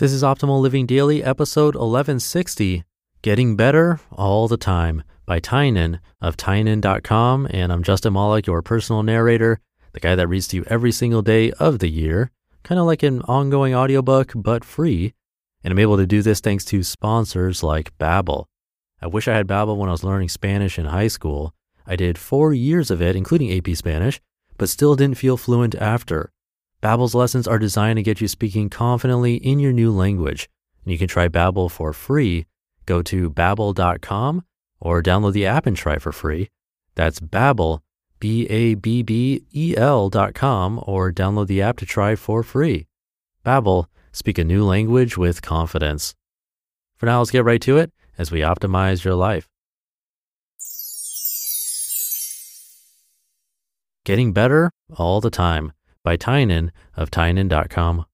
This is Optimal Living Daily, episode 1160 Getting Better All the Time by Tynan of Tynan.com. And I'm Justin Malik, your personal narrator, the guy that reads to you every single day of the year, kind of like an ongoing audiobook, but free. And I'm able to do this thanks to sponsors like Babbel. I wish I had Babbel when I was learning Spanish in high school. I did four years of it, including AP Spanish, but still didn't feel fluent after. Babbel's lessons are designed to get you speaking confidently in your new language. And you can try Babbel for free. Go to babbel.com or download the app and try for free. That's Babbel, B A B B E L.com or download the app to try for free. Babbel, speak a new language with confidence. For now, let's get right to it as we optimize your life. Getting better all the time by Tynan of Tynan.com.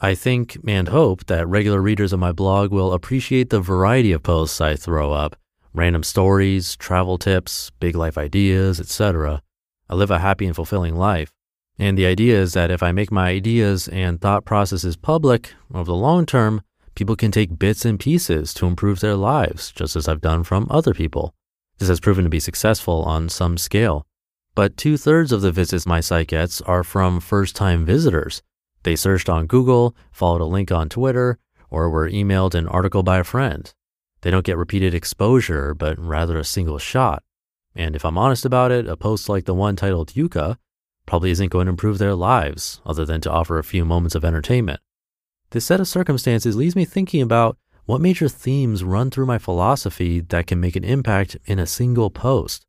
I think and hope that regular readers of my blog will appreciate the variety of posts I throw up random stories, travel tips, big life ideas, etc. I live a happy and fulfilling life. And the idea is that if I make my ideas and thought processes public over the long term, people can take bits and pieces to improve their lives, just as I've done from other people. This has proven to be successful on some scale. But two thirds of the visits my site gets are from first time visitors. They searched on Google, followed a link on Twitter, or were emailed an article by a friend. They don't get repeated exposure, but rather a single shot. And if I'm honest about it, a post like the one titled Yuka probably isn't going to improve their lives other than to offer a few moments of entertainment. This set of circumstances leaves me thinking about what major themes run through my philosophy that can make an impact in a single post.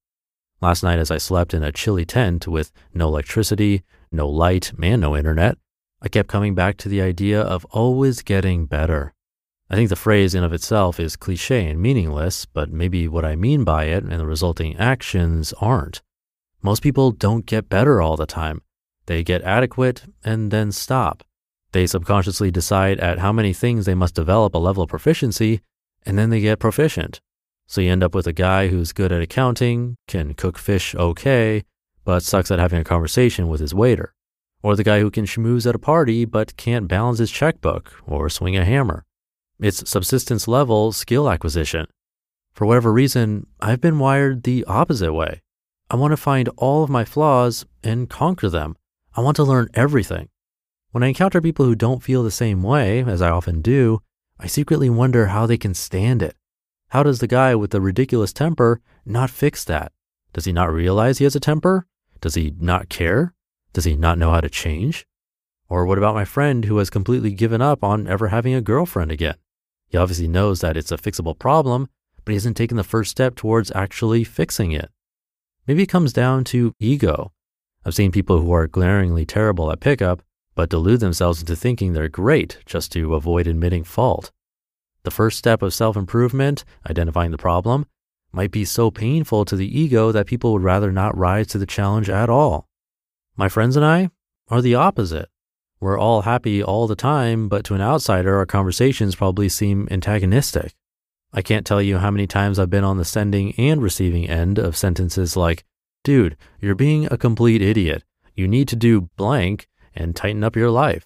Last night, as I slept in a chilly tent with no electricity, no light, and no internet, I kept coming back to the idea of always getting better. I think the phrase in of itself is cliche and meaningless, but maybe what I mean by it and the resulting actions aren't. Most people don't get better all the time. They get adequate and then stop. They subconsciously decide at how many things they must develop a level of proficiency, and then they get proficient. So you end up with a guy who's good at accounting, can cook fish okay, but sucks at having a conversation with his waiter. Or the guy who can schmooze at a party but can't balance his checkbook or swing a hammer. It's subsistence level skill acquisition. For whatever reason, I've been wired the opposite way. I want to find all of my flaws and conquer them. I want to learn everything. When I encounter people who don't feel the same way, as I often do, I secretly wonder how they can stand it. How does the guy with the ridiculous temper not fix that? Does he not realize he has a temper? Does he not care? Does he not know how to change? Or what about my friend who has completely given up on ever having a girlfriend again? He obviously knows that it's a fixable problem, but he hasn't taken the first step towards actually fixing it. Maybe it comes down to ego. I've seen people who are glaringly terrible at pickup, but delude themselves into thinking they're great just to avoid admitting fault. The first step of self improvement, identifying the problem, might be so painful to the ego that people would rather not rise to the challenge at all. My friends and I are the opposite. We're all happy all the time, but to an outsider, our conversations probably seem antagonistic. I can't tell you how many times I've been on the sending and receiving end of sentences like, dude, you're being a complete idiot. You need to do blank and tighten up your life.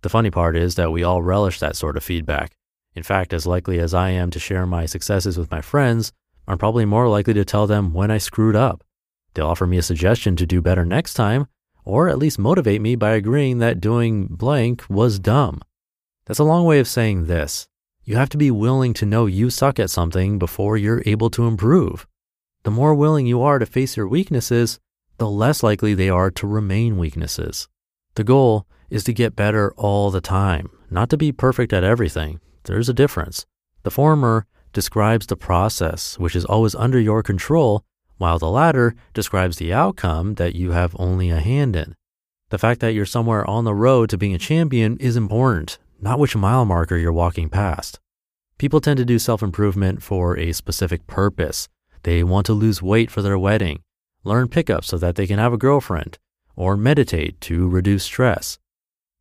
The funny part is that we all relish that sort of feedback. In fact, as likely as I am to share my successes with my friends, I'm probably more likely to tell them when I screwed up. They'll offer me a suggestion to do better next time, or at least motivate me by agreeing that doing blank was dumb. That's a long way of saying this. You have to be willing to know you suck at something before you're able to improve. The more willing you are to face your weaknesses, the less likely they are to remain weaknesses. The goal is to get better all the time, not to be perfect at everything, there's a difference. The former describes the process, which is always under your control, while the latter describes the outcome that you have only a hand in. The fact that you're somewhere on the road to being a champion is important, not which mile marker you're walking past. People tend to do self improvement for a specific purpose. They want to lose weight for their wedding, learn pickup so that they can have a girlfriend, or meditate to reduce stress.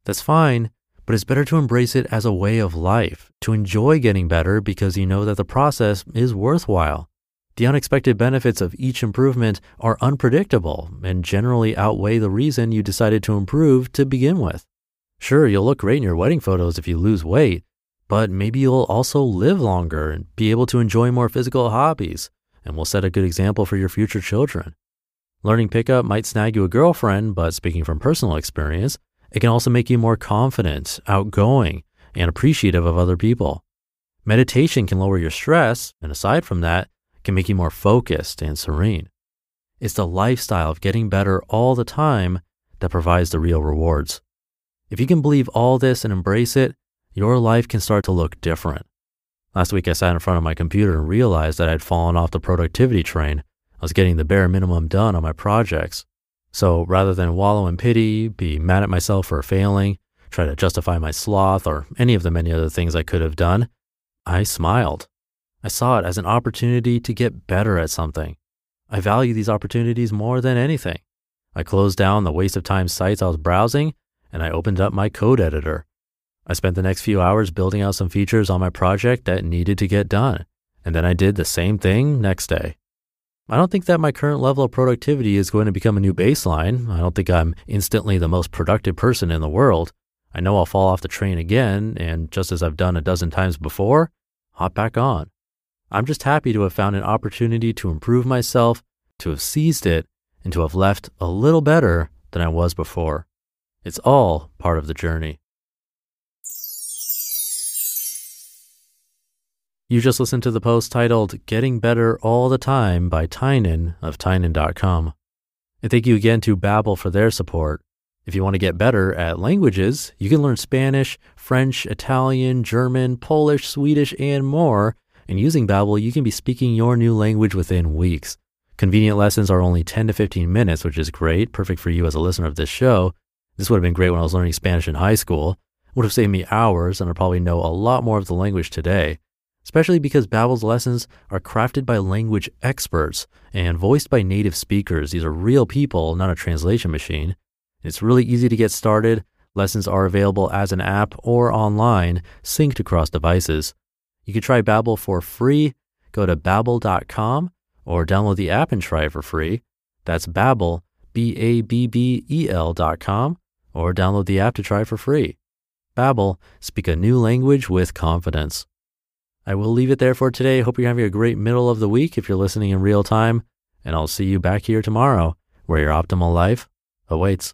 That's fine, but it's better to embrace it as a way of life, to enjoy getting better because you know that the process is worthwhile. The unexpected benefits of each improvement are unpredictable and generally outweigh the reason you decided to improve to begin with. Sure, you'll look great in your wedding photos if you lose weight, but maybe you'll also live longer and be able to enjoy more physical hobbies, and will set a good example for your future children. Learning pickup might snag you a girlfriend, but speaking from personal experience, it can also make you more confident, outgoing, and appreciative of other people. Meditation can lower your stress, and aside from that, can make you more focused and serene. It's the lifestyle of getting better all the time that provides the real rewards. If you can believe all this and embrace it, your life can start to look different. Last week, I sat in front of my computer and realized that I'd fallen off the productivity train. I was getting the bare minimum done on my projects. So rather than wallow in pity, be mad at myself for failing, try to justify my sloth, or any of the many other things I could have done, I smiled. I saw it as an opportunity to get better at something. I value these opportunities more than anything. I closed down the waste of time sites I was browsing and I opened up my code editor. I spent the next few hours building out some features on my project that needed to get done. And then I did the same thing next day. I don't think that my current level of productivity is going to become a new baseline. I don't think I'm instantly the most productive person in the world. I know I'll fall off the train again, and just as I've done a dozen times before, hop back on. I'm just happy to have found an opportunity to improve myself, to have seized it, and to have left a little better than I was before. It's all part of the journey. You just listened to the post titled Getting Better All the Time by Tynan of Tynan.com. And thank you again to Babbel for their support. If you want to get better at languages, you can learn Spanish, French, Italian, German, Polish, Swedish, and more. And using Babbel, you can be speaking your new language within weeks. Convenient lessons are only 10 to 15 minutes, which is great, perfect for you as a listener of this show. This would have been great when I was learning Spanish in high school. Would have saved me hours, and I probably know a lot more of the language today. Especially because Babbel's lessons are crafted by language experts and voiced by native speakers. These are real people, not a translation machine. It's really easy to get started. Lessons are available as an app or online, synced across devices. You can try Babbel for free. Go to babbel.com or download the app and try it for free. That's Babbel, B-A-B-B-E-L dot com, or download the app to try for free. Babbel, speak a new language with confidence. I will leave it there for today. Hope you're having a great middle of the week if you're listening in real time, and I'll see you back here tomorrow where your optimal life awaits.